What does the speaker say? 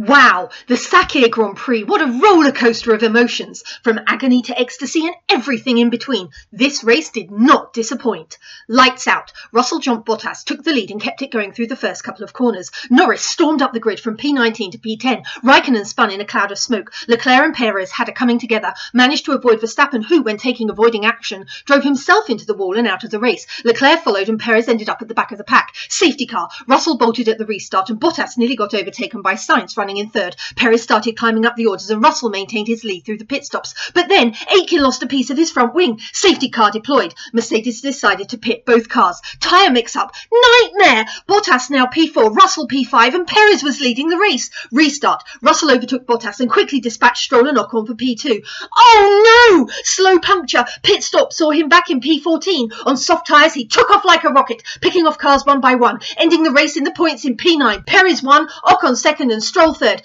Wow, the Sakhir Grand Prix, what a roller coaster of emotions, from agony to ecstasy and everything in between. This race did not disappoint. Lights out, Russell jumped Bottas, took the lead and kept it going through the first couple of corners. Norris stormed up the grid from P19 to P10. Raikkonen spun in a cloud of smoke. Leclerc and Perez had a coming together, managed to avoid Verstappen, who, when taking avoiding action, drove himself into the wall and out of the race. Leclerc followed and Perez ended up at the back of the pack. Safety car, Russell bolted at the restart and Bottas nearly got overtaken by Sainz running in third. Perez started climbing up the orders and Russell maintained his lead through the pit stops. But then Aitken lost a piece of his front wing. Safety car deployed. Mercedes decided to pit both cars. Tyre mix up. Nightmare! Bottas now P4, Russell P5, and Perez was leading the race. Restart. Russell overtook Bottas and quickly dispatched Stroll and Ocon for P2. Oh no! Slow puncture. Pit stop saw him back in P14. On soft tyres, he took off like a rocket, picking off cars one by one, ending the race in the points in P9. Perez won, Ocon second, and Stroll third.